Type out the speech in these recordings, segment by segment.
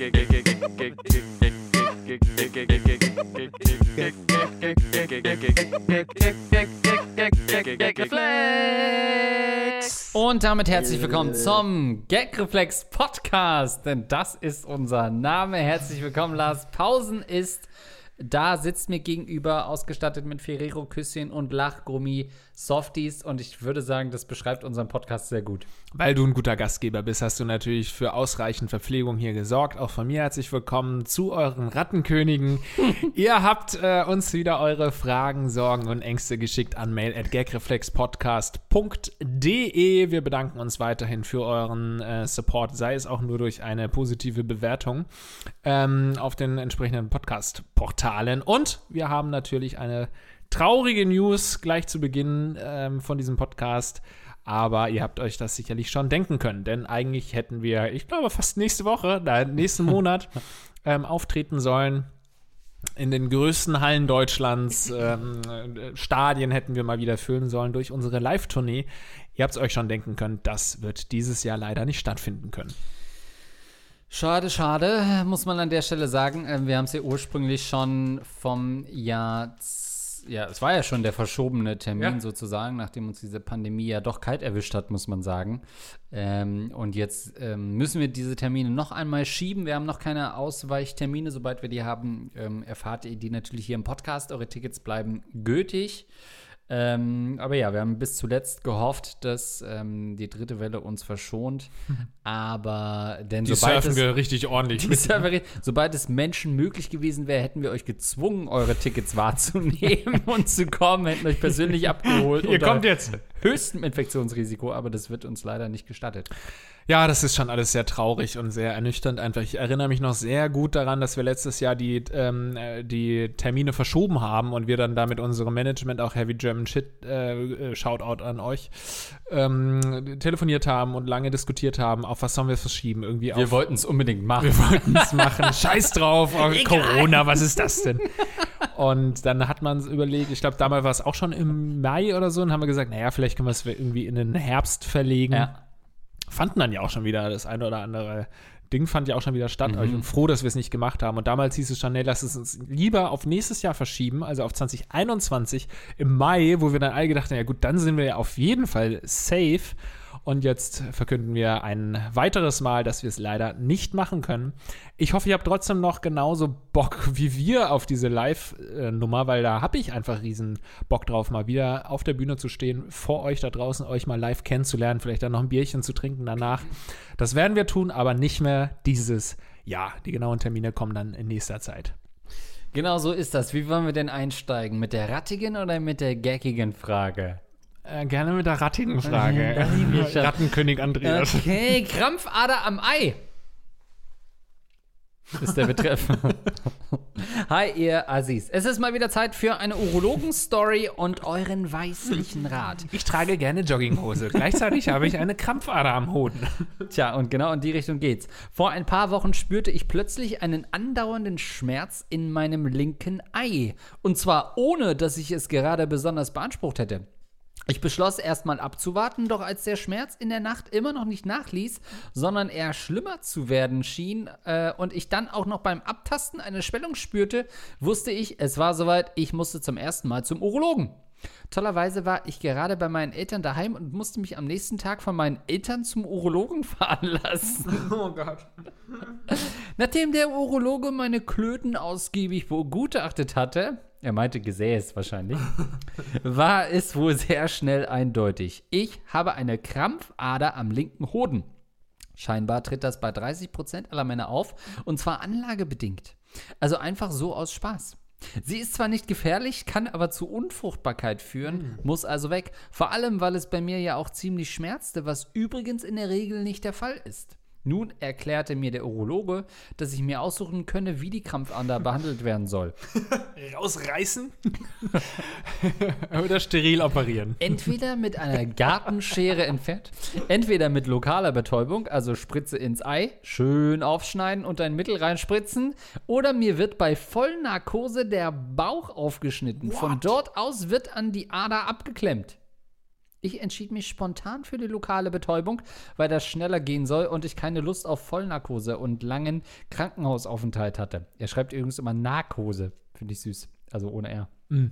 Und damit herzlich willkommen zum Gagreflex Podcast, denn das ist unser Name. Herzlich willkommen, Lars. Pausen ist da sitzt mir gegenüber, ausgestattet mit Ferrero-Küsschen und Lachgummi, Softies. Und ich würde sagen, das beschreibt unseren Podcast sehr gut. Weil du ein guter Gastgeber bist, hast du natürlich für ausreichend Verpflegung hier gesorgt. Auch von mir herzlich willkommen zu euren Rattenkönigen. Ihr habt äh, uns wieder eure Fragen, Sorgen und Ängste geschickt an mail at gagreflexpodcast.de. Wir bedanken uns weiterhin für euren äh, Support, sei es auch nur durch eine positive Bewertung ähm, auf den entsprechenden Podcast-Portalen. Und wir haben natürlich eine traurige News gleich zu Beginn ähm, von diesem Podcast. Aber ihr habt euch das sicherlich schon denken können, denn eigentlich hätten wir, ich glaube, fast nächste Woche, nein, nächsten Monat ähm, auftreten sollen. In den größten Hallen Deutschlands, ähm, Stadien hätten wir mal wieder füllen sollen durch unsere Live-Tournee. Ihr habt es euch schon denken können, das wird dieses Jahr leider nicht stattfinden können. Schade, schade, muss man an der Stelle sagen. Ähm, wir haben es ja ursprünglich schon vom Jahr ja, es war ja schon der verschobene Termin ja. sozusagen, nachdem uns diese Pandemie ja doch kalt erwischt hat, muss man sagen. Ähm, und jetzt ähm, müssen wir diese Termine noch einmal schieben. Wir haben noch keine Ausweichtermine. Sobald wir die haben, ähm, erfahrt ihr die natürlich hier im Podcast. Eure Tickets bleiben gültig. Ähm, aber ja, wir haben bis zuletzt gehofft, dass ähm, die dritte Welle uns verschont. Aber denn die sobald surfen es, wir richtig ordentlich. mit. Surfen, sobald es Menschen möglich gewesen wäre, hätten wir euch gezwungen, eure Tickets wahrzunehmen und zu kommen, hätten euch persönlich abgeholt. Ihr kommt jetzt. Höchstem Infektionsrisiko, aber das wird uns leider nicht gestattet. Ja, das ist schon alles sehr traurig und sehr ernüchternd einfach. Ich erinnere mich noch sehr gut daran, dass wir letztes Jahr die, ähm, äh, die Termine verschoben haben und wir dann da mit unserem Management, auch Heavy German Shit, äh, äh, Shoutout an euch, ähm, telefoniert haben und lange diskutiert haben, auf was sollen wir verschieben? Irgendwie wir wollten es unbedingt machen. Wir wollten es machen. Scheiß drauf, oh, Corona, was ist das denn? Und dann hat man überlegt, ich glaube, damals war es auch schon im Mai oder so, und haben wir gesagt, naja, vielleicht können wir es irgendwie in den Herbst verlegen. Ja fanden dann ja auch schon wieder das eine oder andere Ding fand ja auch schon wieder statt. Mhm. ich bin froh, dass wir es nicht gemacht haben. Und damals hieß es schon, nee, lass es uns lieber auf nächstes Jahr verschieben, also auf 2021 im Mai, wo wir dann alle gedacht haben, ja gut, dann sind wir ja auf jeden Fall safe. Und jetzt verkünden wir ein weiteres Mal, dass wir es leider nicht machen können. Ich hoffe, ihr habt trotzdem noch genauso Bock wie wir auf diese Live-Nummer, weil da habe ich einfach riesen Bock drauf, mal wieder auf der Bühne zu stehen, vor euch da draußen, euch mal live kennenzulernen, vielleicht dann noch ein Bierchen zu trinken danach. Das werden wir tun, aber nicht mehr dieses Jahr. Die genauen Termine kommen dann in nächster Zeit. Genau so ist das. Wie wollen wir denn einsteigen? Mit der rattigen oder mit der gaggigen Frage? Äh, gerne mit der rattigen Frage. Rattenkönig Andreas. Okay, Krampfader am Ei. Ist der Betreff. Hi, ihr Assis. Es ist mal wieder Zeit für eine Urologen-Story und euren weißlichen Rat. Ich trage gerne Jogginghose. Gleichzeitig habe ich eine Krampfader am Hoden. Tja, und genau in die Richtung geht's. Vor ein paar Wochen spürte ich plötzlich einen andauernden Schmerz in meinem linken Ei. Und zwar ohne, dass ich es gerade besonders beansprucht hätte. Ich beschloss erstmal abzuwarten, doch als der Schmerz in der Nacht immer noch nicht nachließ, sondern eher schlimmer zu werden schien äh, und ich dann auch noch beim Abtasten eine Schwellung spürte, wusste ich, es war soweit, ich musste zum ersten Mal zum Urologen. Tollerweise war ich gerade bei meinen Eltern daheim und musste mich am nächsten Tag von meinen Eltern zum Urologen fahren lassen. Oh Gott. Nachdem der Urologe meine Klöten ausgiebig begutachtet hatte, er meinte Gesäß wahrscheinlich, war es wohl sehr schnell eindeutig. Ich habe eine Krampfader am linken Hoden. Scheinbar tritt das bei 30% aller Männer auf und zwar anlagebedingt. Also einfach so aus Spaß. Sie ist zwar nicht gefährlich, kann aber zu Unfruchtbarkeit führen, mhm. muss also weg. Vor allem, weil es bei mir ja auch ziemlich schmerzte, was übrigens in der Regel nicht der Fall ist. Nun erklärte mir der Urologe, dass ich mir aussuchen könne, wie die Krampfader behandelt werden soll. Rausreißen oder steril operieren. Entweder mit einer Gartenschere entfernt, entweder mit lokaler Betäubung, also Spritze ins Ei, schön aufschneiden und ein Mittel reinspritzen, oder mir wird bei Vollnarkose der Bauch aufgeschnitten. What? Von dort aus wird an die Ader abgeklemmt. Ich entschied mich spontan für die lokale Betäubung, weil das schneller gehen soll und ich keine Lust auf Vollnarkose und langen Krankenhausaufenthalt hatte. Er schreibt übrigens immer Narkose. Finde ich süß. Also ohne R. Mhm.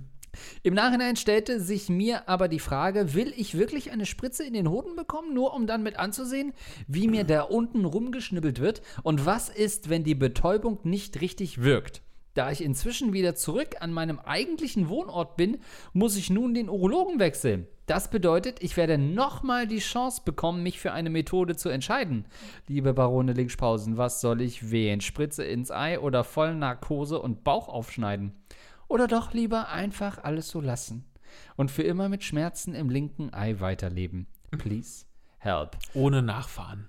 Im Nachhinein stellte sich mir aber die Frage, will ich wirklich eine Spritze in den Hoden bekommen, nur um dann mit anzusehen, wie mir da unten rumgeschnibbelt wird? Und was ist, wenn die Betäubung nicht richtig wirkt? Da ich inzwischen wieder zurück an meinem eigentlichen Wohnort bin, muss ich nun den Urologen wechseln. Das bedeutet, ich werde nochmal die Chance bekommen, mich für eine Methode zu entscheiden. Liebe Barone Linkspausen, was soll ich wählen? Spritze ins Ei oder Vollnarkose und Bauch aufschneiden? Oder doch lieber einfach alles so lassen und für immer mit Schmerzen im linken Ei weiterleben? Please help. Ohne Nachfahren.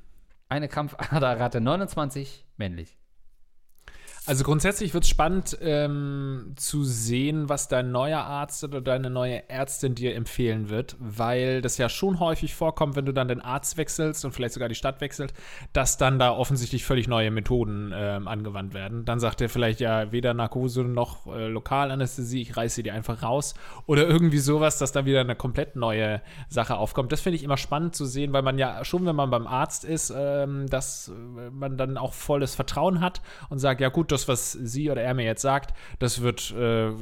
Eine Krampfaderrate 29, männlich. Also grundsätzlich wird es spannend ähm, zu sehen, was dein neuer Arzt oder deine neue Ärztin dir empfehlen wird, weil das ja schon häufig vorkommt, wenn du dann den Arzt wechselst und vielleicht sogar die Stadt wechselt, dass dann da offensichtlich völlig neue Methoden ähm, angewandt werden. Dann sagt er vielleicht ja weder Narkose noch äh, Lokalanästhesie, ich reiße die einfach raus oder irgendwie sowas, dass dann wieder eine komplett neue Sache aufkommt. Das finde ich immer spannend zu sehen, weil man ja schon, wenn man beim Arzt ist, ähm, dass äh, man dann auch volles Vertrauen hat und sagt, ja gut, das, was sie oder er mir jetzt sagt, das wird äh,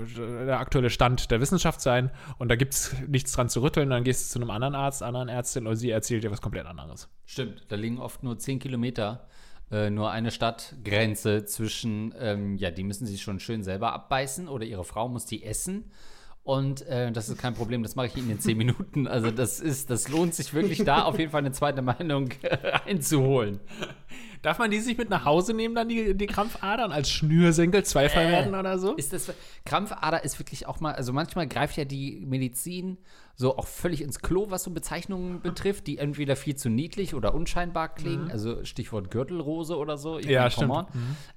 der aktuelle Stand der Wissenschaft sein und da gibt es nichts dran zu rütteln. Dann gehst du zu einem anderen Arzt, anderen Ärztin und sie erzählt dir was komplett anderes. Stimmt, da liegen oft nur 10 Kilometer, äh, nur eine Stadtgrenze zwischen, ähm, ja, die müssen sie schon schön selber abbeißen oder ihre Frau muss die essen. Und äh, das ist kein Problem, das mache ich Ihnen in zehn Minuten. Also das ist, das lohnt sich wirklich da auf jeden Fall eine zweite Meinung einzuholen. Darf man die sich mit nach Hause nehmen, dann die, die Krampfadern als Schnürsenkel Zweifel Äh, werden oder so? Ist das Krampfader ist wirklich auch mal, also manchmal greift ja die Medizin so auch völlig ins Klo, was so Bezeichnungen betrifft, die entweder viel zu niedlich oder unscheinbar klingen. Also Stichwort Gürtelrose oder so. Ja, stimmt. on.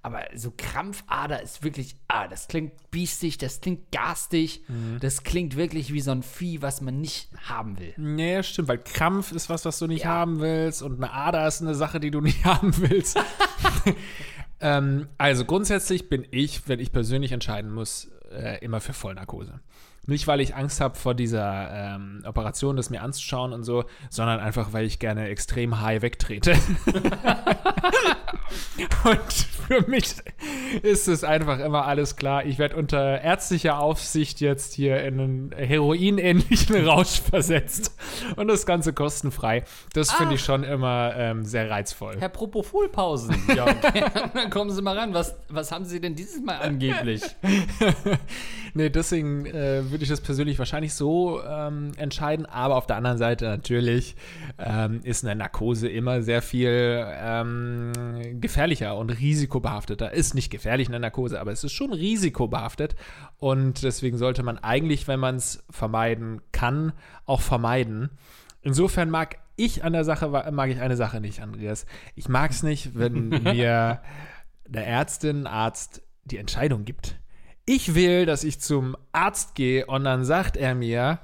Aber so Krampfader ist wirklich, ah, das klingt biestig, das klingt garstig, das klingt wirklich wie so ein Vieh, was man nicht haben will. Nee, stimmt, weil Krampf ist was, was du nicht Ja. haben willst und eine Ader ist eine Sache, die du nicht haben willst. ähm, also grundsätzlich bin ich, wenn ich persönlich entscheiden muss, äh, immer für Vollnarkose. Nicht, weil ich Angst habe vor dieser ähm, Operation, das mir anzuschauen und so, sondern einfach, weil ich gerne extrem high wegtrete. und für mich ist es einfach immer alles klar. Ich werde unter ärztlicher Aufsicht jetzt hier in einen heroinähnlichen Rausch versetzt. Und das Ganze kostenfrei. Das finde ich schon immer ähm, sehr reizvoll. Herr Propofol-Pausen. Ja, dann kommen Sie mal ran. Was, was haben Sie denn dieses Mal angeblich? Nee, deswegen äh, würde ich das persönlich wahrscheinlich so ähm, entscheiden. Aber auf der anderen Seite natürlich ähm, ist eine Narkose immer sehr viel ähm, gefährlicher und risikobehafteter. Ist nicht gefährlich eine Narkose, aber es ist schon risikobehaftet. Und deswegen sollte man eigentlich, wenn man es vermeiden kann, auch vermeiden. Insofern mag ich an der Sache, mag ich eine Sache nicht, Andreas. Ich mag es nicht, wenn mir eine Ärztin, Arzt die Entscheidung gibt. Ich will, dass ich zum Arzt gehe und dann sagt er mir,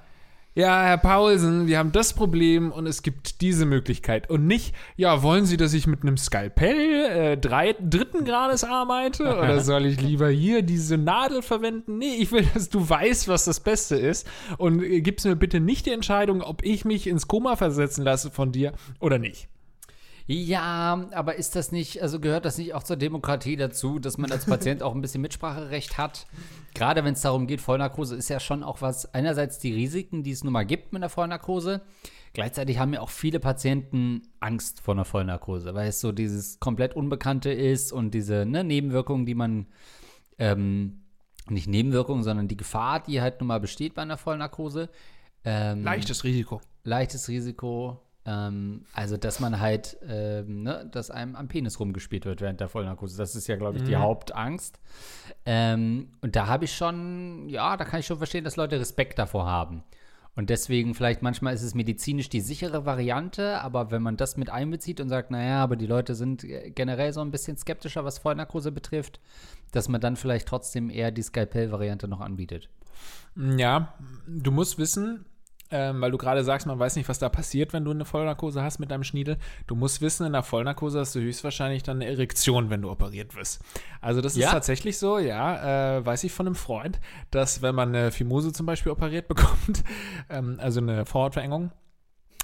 ja, Herr Paulsen, wir haben das Problem und es gibt diese Möglichkeit. Und nicht, ja, wollen Sie, dass ich mit einem Skalpell äh, drei, dritten Grades arbeite? Oder soll ich lieber hier diese Nadel verwenden? Nee, ich will, dass du weißt, was das Beste ist. Und äh, gibst mir bitte nicht die Entscheidung, ob ich mich ins Koma versetzen lasse von dir oder nicht. Ja, aber ist das nicht, also gehört das nicht auch zur Demokratie dazu, dass man als Patient auch ein bisschen Mitspracherecht hat? Gerade wenn es darum geht, Vollnarkose ist ja schon auch was, einerseits die Risiken, die es nun mal gibt mit einer Vollnarkose. Gleichzeitig haben ja auch viele Patienten Angst vor einer Vollnarkose, weil es so dieses komplett Unbekannte ist und diese ne, Nebenwirkungen, die man, ähm, nicht Nebenwirkungen, sondern die Gefahr, die halt nun mal besteht bei einer Vollnarkose. Ähm, Leichtes Risiko. leichtes Risiko. Ähm, also, dass man halt, ähm, ne, dass einem am Penis rumgespielt wird während der Vollnarkose. Das ist ja, glaube ich, die Hauptangst. Ähm, und da habe ich schon, ja, da kann ich schon verstehen, dass Leute Respekt davor haben. Und deswegen, vielleicht manchmal ist es medizinisch die sichere Variante, aber wenn man das mit einbezieht und sagt, naja, aber die Leute sind äh, generell so ein bisschen skeptischer, was Vollnarkose betrifft, dass man dann vielleicht trotzdem eher die Skalpell-Variante noch anbietet. Ja, du musst wissen, ähm, weil du gerade sagst, man weiß nicht, was da passiert, wenn du eine Vollnarkose hast mit deinem Schniedel. Du musst wissen, in der Vollnarkose hast du höchstwahrscheinlich dann eine Erektion, wenn du operiert wirst. Also das ist Ja? tatsächlich so, ja, äh, weiß ich von einem Freund, dass wenn man eine Fimose zum Beispiel operiert bekommt, ähm, also eine Vorhautverengung,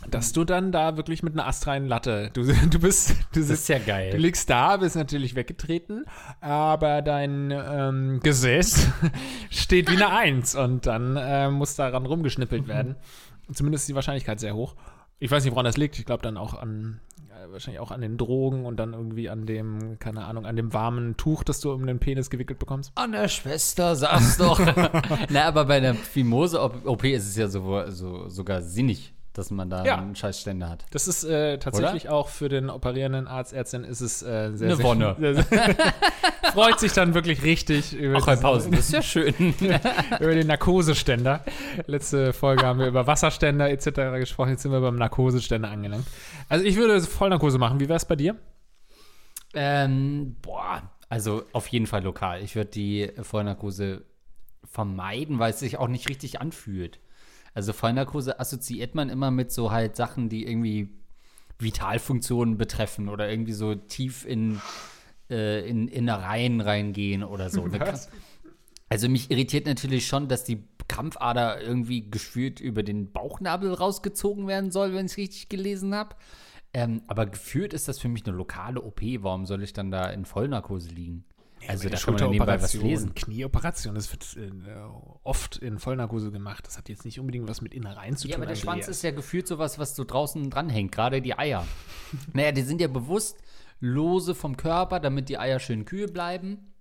dass du dann da wirklich mit einer astreinen Latte, du, du bist, du Das sitzt ist ja geil. Du liegst da, bist natürlich weggetreten, aber dein ähm, Gesäß steht wie eine Eins und dann äh, muss daran rumgeschnippelt werden. Zumindest ist die Wahrscheinlichkeit sehr hoch. Ich weiß nicht, woran das liegt. Ich glaube dann auch an, äh, wahrscheinlich auch an den Drogen und dann irgendwie an dem, keine Ahnung, an dem warmen Tuch, das du um den Penis gewickelt bekommst. An der Schwester, sag's doch. Na, aber bei der Fimose-OP ist es ja so, so, sogar sinnig, dass man da Ja. einen Scheißständer hat. Das ist äh, tatsächlich auch für den operierenden Arzt, Ärztin ist es äh, sehr, Eine sehr, Wonne. Sehr, sehr, freut sich dann wirklich richtig über, diesen- Pausen, das ist ja schön. über den Narkoseständer. Letzte Folge haben wir über Wasserständer etc. gesprochen. Jetzt sind wir beim Narkoseständer angelangt. Also ich würde Vollnarkose machen. Wie wäre es bei dir? ähm, boah, also auf jeden Fall lokal. Ich würde die Vollnarkose vermeiden, weil es sich auch nicht richtig anfühlt. Also Vollnarkose assoziiert man immer mit so halt Sachen, die irgendwie Vitalfunktionen betreffen oder irgendwie so tief in, äh, in Innereien reingehen oder so. Was? Also mich irritiert natürlich schon, dass die Krampfader irgendwie gefühlt über den Bauchnabel rausgezogen werden soll, wenn ich es richtig gelesen habe. Ähm, aber gefühlt ist das für mich eine lokale OP. Warum soll ich dann da in Vollnarkose liegen? Also da kann man ja nebenbei was lesen. Knieoperation, das wird äh, oft in Vollnarkose gemacht. Das hat jetzt nicht unbedingt was mit Innereien zu Ja, tun. aber der Andreas. Schwanz ist ja gefühlt sowas, was so draußen dranhängt, gerade die Eier. naja, die sind ja bewusst lose vom Körper, damit die Eier schön kühl bleiben,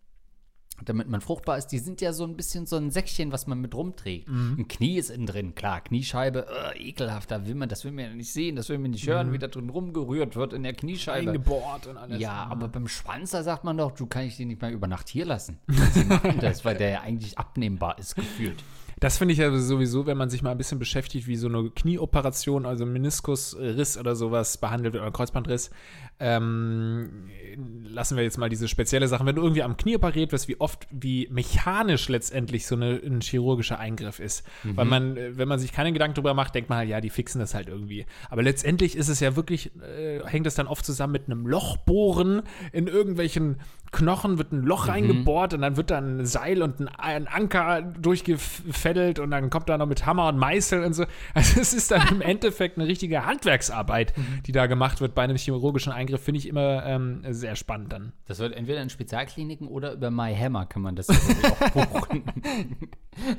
damit man fruchtbar ist. Die sind ja so ein bisschen so ein Säckchen, was man mit rumträgt. Mhm. Ein Knie ist innen drin, klar, Kniescheibe, äh, ekelhaft, da will man, das will man ja nicht sehen, das will man nicht hören, wie da drin rumgerührt wird in der Kniescheibe. eingebohrt und alles. Ja, aber beim Schwanz, da sagt man doch, du kann ich den nicht mal über Nacht hier lassen. Sie machen das, weil der ja eigentlich abnehmbar ist, gefühlt. Das finde ich ja sowieso, wenn man sich mal ein bisschen beschäftigt, wie so eine Knieoperation, also Meniskusriss oder sowas behandelt wird oder Kreuzbandriss. Ähm, lassen wir jetzt mal diese spezielle Sache. Wenn du irgendwie am Knie operiert wirst, wie oft, wie mechanisch letztendlich so eine, ein chirurgischer Eingriff ist. Weil man, äh, wenn man sich keine Gedanken drüber macht, denkt man halt, ja, die fixen das halt irgendwie. Aber letztendlich ist es ja wirklich, äh, hängt es dann oft zusammen mit einem Lochbohren in irgendwelchen Knochen, wird ein Loch reingebohrt und dann wird dann ein Seil und ein, ein Anker durchgefädelt und dann kommt da noch mit Hammer und Meißel und so. Also es ist dann im Endeffekt eine richtige Handwerksarbeit, die da gemacht wird bei einem chirurgischen Eingriff, finde ich immer ähm, sehr spannend dann. Das wird entweder in Spezialkliniken oder über MyHammer kann man das auch buchen.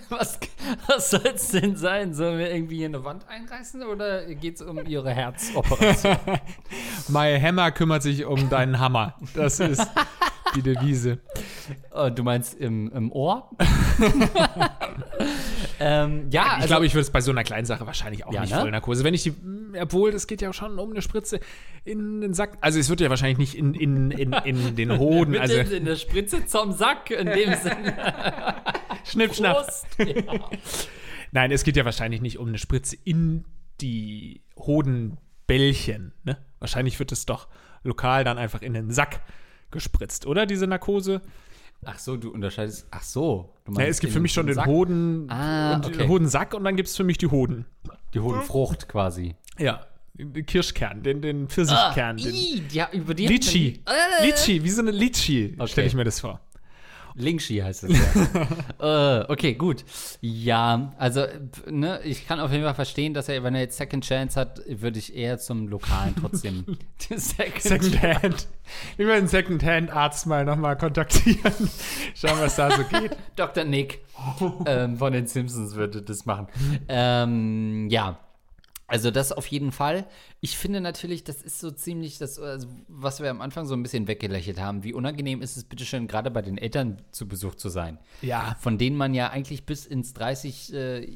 was was soll es denn sein? Sollen wir irgendwie hier eine Wand einreißen oder geht es um ihre Herzoperation? My Hammer kümmert sich um deinen Hammer. Das ist die Devise. Oh, du meinst im, im Ohr? ähm, ja, Ich also, glaube, ich würde es bei so einer kleinen Sache wahrscheinlich auch Ja, nicht ne? Vollnarkose. Wenn ich die, obwohl, das geht ja auch schon um eine Spritze in den Sack. Also es wird ja wahrscheinlich nicht in, in, in, in den Hoden. mit Also in der Spritze zum Sack, in dem Sinne. schnipp, schnapp. Prost. Ja. Nein, es geht ja wahrscheinlich nicht um eine Spritze in die Hodenbällchen. Ne? Wahrscheinlich wird es doch lokal dann einfach in den Sack gespritzt, oder? Diese Narkose. Ach so, du unterscheidest. Ach so. Du Ja, es gibt für mich schon den Sack? Hoden, Ah, und okay. Hodensack und dann gibt es für mich die Hoden. Die Hodenfrucht quasi. Ja, den Kirschkern, den, den Pfirsichkern. den Ah, ii, ja, über die Litchi. Äh, Litchi, wie so eine Litchi, Okay. stelle ich mir das vor. Lingshi heißt es ja. äh, okay, gut. Ja, also, ne, ich kann auf jeden Fall verstehen, dass er, wenn er jetzt Second Chance hat, würde ich eher zum Lokalen trotzdem. die Second, Secondhand. Ich will einen Secondhand-Arzt mal nochmal kontaktieren. Schauen, was da so geht. Dr. Nick ähm, von den Simpsons würde das machen. ähm, ja. Also das auf jeden Fall. Ich finde natürlich, das ist so ziemlich das, also, was wir am Anfang so ein bisschen weggelächelt haben. Wie unangenehm ist es bitteschön, gerade bei den Eltern zu Besuch zu sein. Ja. Von denen man ja eigentlich bis ins 30, äh,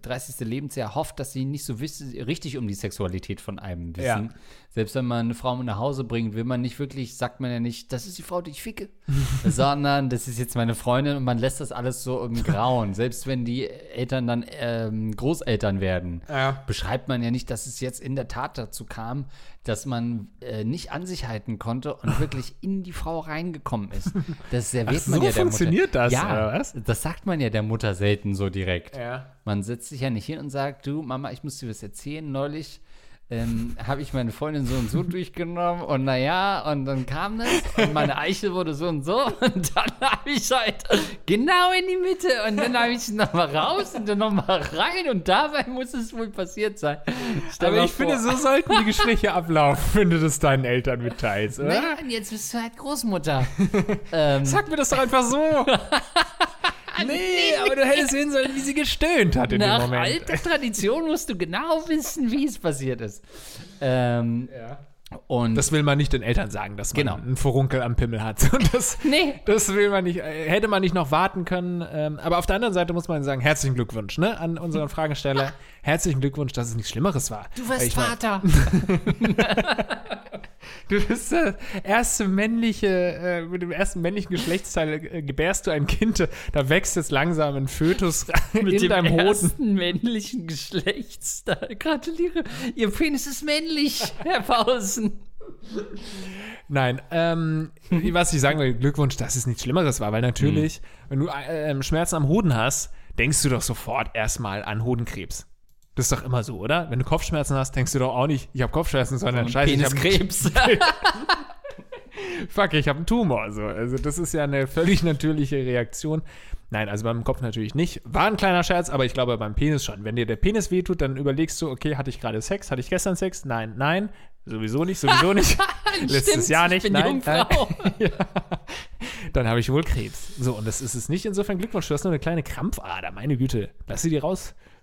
30. Lebensjahr hofft, dass sie nicht so richtig um die Sexualität von einem wissen. Ja. Selbst wenn man eine Frau nach Hause bringt, will man nicht wirklich, sagt man ja nicht, das ist die Frau, die ich ficke, sondern das ist jetzt meine Freundin und man lässt das alles so im Grauen. Selbst wenn die Eltern dann ähm, Großeltern werden, Ja. beschreibt man ja nicht, dass es jetzt in der Tat dazu kam, dass man äh, nicht an sich halten konnte und wirklich in die Frau reingekommen ist. Das serviert Ach, man so ja der funktioniert Mutter. das, ja, oder was? das sagt man ja der Mutter selten so direkt. Ja. Man setzt sich ja nicht hin und sagt, du Mama, ich muss dir was erzählen. Neulich ähm, habe ich meine Freundin so und so durchgenommen und naja, und dann kam das und meine Eichel wurde so und so und dann habe ich halt genau in die Mitte und dann habe ich nochmal raus und dann nochmal rein und dabei muss es wohl passiert sein. Stell Aber ich finde, vor. so sollten die Gespräche ablaufen, wenn du das deinen Eltern mitteilst, oder? Naja, und jetzt bist du halt Großmutter. ähm, Sag mir das doch einfach so. nee, aber du hättest sehen sollen, wie sie gestöhnt hat in dem nach Moment. alter Tradition musst du genau wissen, wie es passiert ist. Ähm, und Das will man nicht den Eltern sagen, dass man Genau. einen Furunkel am Pimmel hat. Und das, Nee. das will man nicht, hätte man nicht noch warten können. Ähm, aber auf der anderen Seite muss man sagen, herzlichen Glückwunsch ne, an unseren Fragesteller. herzlichen Glückwunsch, dass es nichts Schlimmeres war. du wirst Ich mein, Vater. Du bist der erste männliche, äh, mit dem ersten männlichen Geschlechtsteil äh, gebärst du ein Kind, da wächst jetzt langsam ein Fötus Mit in dem deinem Hoden. ersten männlichen Geschlechtsteil. Gratuliere. Ihr Penis ist männlich, Herr Pausen. Nein, ähm, was ich sagen will, Glückwunsch, dass es nichts Schlimmeres war, weil natürlich, wenn du äh, ähm, Schmerzen am Hoden hast, denkst du doch sofort erstmal an Hodenkrebs. Das ist doch immer so, oder? Wenn du Kopfschmerzen hast, denkst du doch auch nicht, ich habe Kopfschmerzen, sondern scheiße, ich habe fuck, ich habe einen Tumor. So. Also das ist ja eine völlig natürliche Reaktion. Nein, also beim Kopf natürlich nicht. War ein kleiner Scherz, aber ich glaube beim Penis schon. Wenn dir der Penis wehtut, dann überlegst du, okay, hatte ich gerade Sex? Hatte ich gestern Sex? Nein, nein, sowieso nicht, sowieso nicht. Letztes Stimmt, Jahr nicht, ich bin nein, nein. ja. Dann habe ich wohl Krebs. So, und das ist es nicht. Insofern Glückwunsch, du hast nur eine kleine Krampfader. Meine Güte, lass sie dir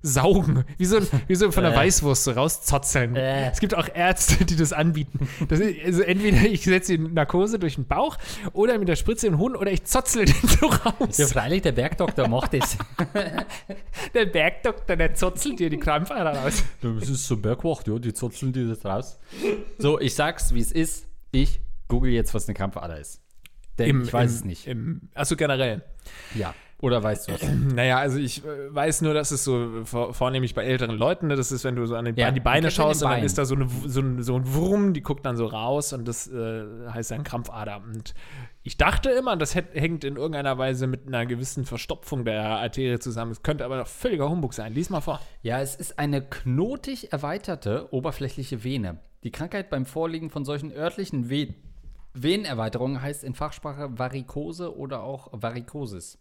raussaugen. Wie so, wie so von der Äh. Weißwurst so rauszotzeln. Äh. Es gibt auch Ärzte, die das anbieten. Das ist, also entweder ich setze die Narkose durch den Bauch oder mit der Spritze in den Hoden oder ich zotzel den so raus. Ja, freilich, der Bergdoktor macht das. Der Bergdoktor, der zotzelt dir die Krampfader raus. Das ist so Bergwacht, ja, die zutzeln die das raus. So, ich sag's, wie es ist. Ich google jetzt, was eine Krampfader ist. Denn ich weiß im, es nicht. Im, achso, generell. ja. Oder weißt du es? Naja, also ich äh, weiß nur, dass es so vor, vornehmlich bei älteren Leuten, ne, das ist, wenn du so an, den, Ja, an die Beine schaust und dann ist da so, eine, so, ein, so ein Wurm, die guckt dann so raus und das äh, heißt dann Krampfader. Und ich dachte immer, das hängt in irgendeiner Weise mit einer gewissen Verstopfung der Arterie zusammen. Es könnte aber noch völliger Humbug sein. Lies mal vor. Ja, es ist eine knotig erweiterte oberflächliche Vene. Die Krankheit beim Vorliegen von solchen örtlichen Ve Venenerweiterungen heißt in Fachsprache Varikose oder auch Varikosis.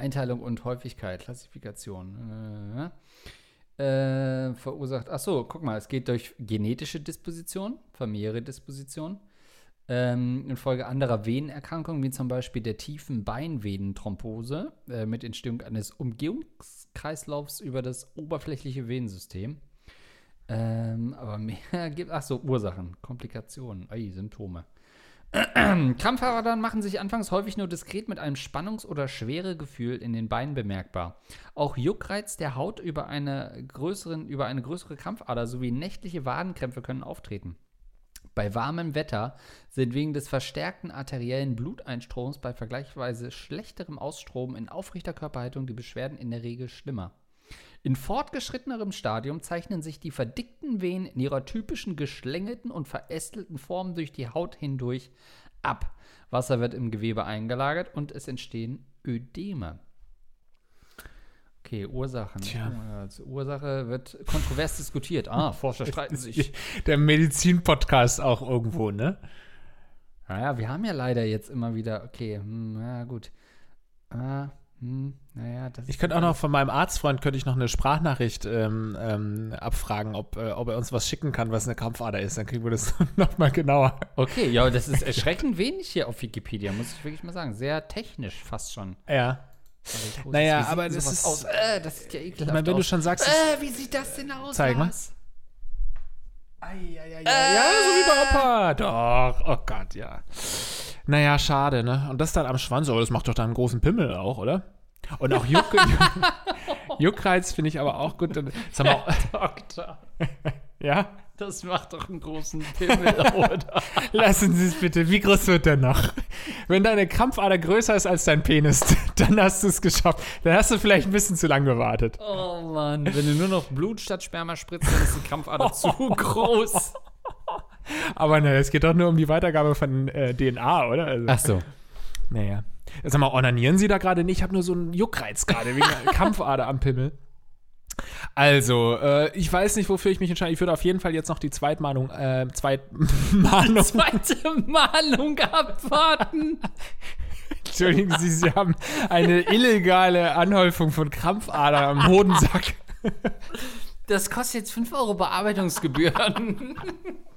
Einteilung und Häufigkeit, Klassifikation. Äh, äh, verursacht. Achso, guck mal, es geht durch genetische Disposition, familiäre Disposition, ähm, infolge anderer Venenerkrankungen, wie zum Beispiel der tiefen Beinvenenthrombose äh, mit Entstehung eines Umgehungskreislaufs über das oberflächliche Venensystem. Ähm, aber mehr gibt, ach so, Ursachen, Komplikationen, ei, Symptome. Krampfadern machen sich anfangs häufig nur diskret mit einem Spannungs- oder Schweregefühl in den Beinen bemerkbar. Auch Juckreiz der Haut über eine, größeren, über eine größere Krampfader sowie nächtliche Wadenkrämpfe können auftreten. Bei warmem Wetter sind wegen des verstärkten arteriellen Bluteinstroms bei vergleichsweise schlechterem Ausstrom in aufrechter Körperhaltung die Beschwerden in der Regel schlimmer. In fortgeschrittenerem Stadium zeichnen sich die verdickten Venen in ihrer typischen geschlängelten und verästelten Form durch die Haut hindurch ab. Wasser wird im Gewebe eingelagert und es entstehen Ödeme. Okay, Ursachen. Tja. Oh, zur Ursache wird kontrovers diskutiert. Ah, Forscher streiten sich. Der Medizin-Podcast auch irgendwo, ne? Naja, wir haben ja leider jetzt immer wieder, okay, hm, na gut. Ah, hm, naja, das Ich könnte auch noch von meinem Arztfreund könnte ich noch eine Sprachnachricht ähm, ähm, abfragen, ob, äh, ob er uns was schicken kann, was eine Krampfader ist. Dann kriegen wir das noch mal genauer. Okay, ja, das ist erschreckend wenig hier auf Wikipedia, muss ich wirklich mal sagen. Sehr technisch fast schon. Ja. Großes- Naja, aber das ist- Aus? Äh, das sieht ja Ich ekelhaft meine, wenn du aus. schon sagst, Äh, wie sieht das denn aus? Zeig mal. Lars? ja, so wie bei Opa. Doch, oh Gott, ja. Naja, schade, ne? Und das dann am Schwanz, aber das macht doch dann einen großen Pimmel auch, oder? Und auch Juck, Juckreiz finde ich aber auch gut. Und- Sag mal, Doktor, ja? das macht doch einen großen Pimmel, oder? Lassen Sie es bitte. Wie groß wird der noch? Wenn deine Krampfader größer ist als dein Penis, dann hast du es geschafft. Dann hast du vielleicht ein bisschen zu lang gewartet. Oh Mann, wenn du nur noch Blut statt Sperma spritzt, dann ist die Krampfader zu groß. Aber ne, es geht doch nur um die Weitergabe von äh, DNA, oder? Also, Ach so. Naja. Sag mal, onanieren Sie da gerade nicht? Ich habe nur so einen Juckreiz gerade wegen einer Krampfader am Pimmel. Also, äh, ich weiß nicht, wofür ich mich entscheide. Ich würde auf jeden Fall jetzt noch die Zweitmahnung, äh, Zweitmahnung. Zweite Mahnung abwarten. Entschuldigen Sie, Sie haben eine illegale Anhäufung von Krampfadern am Hodensack. Das kostet jetzt 5 Euro Bearbeitungsgebühren.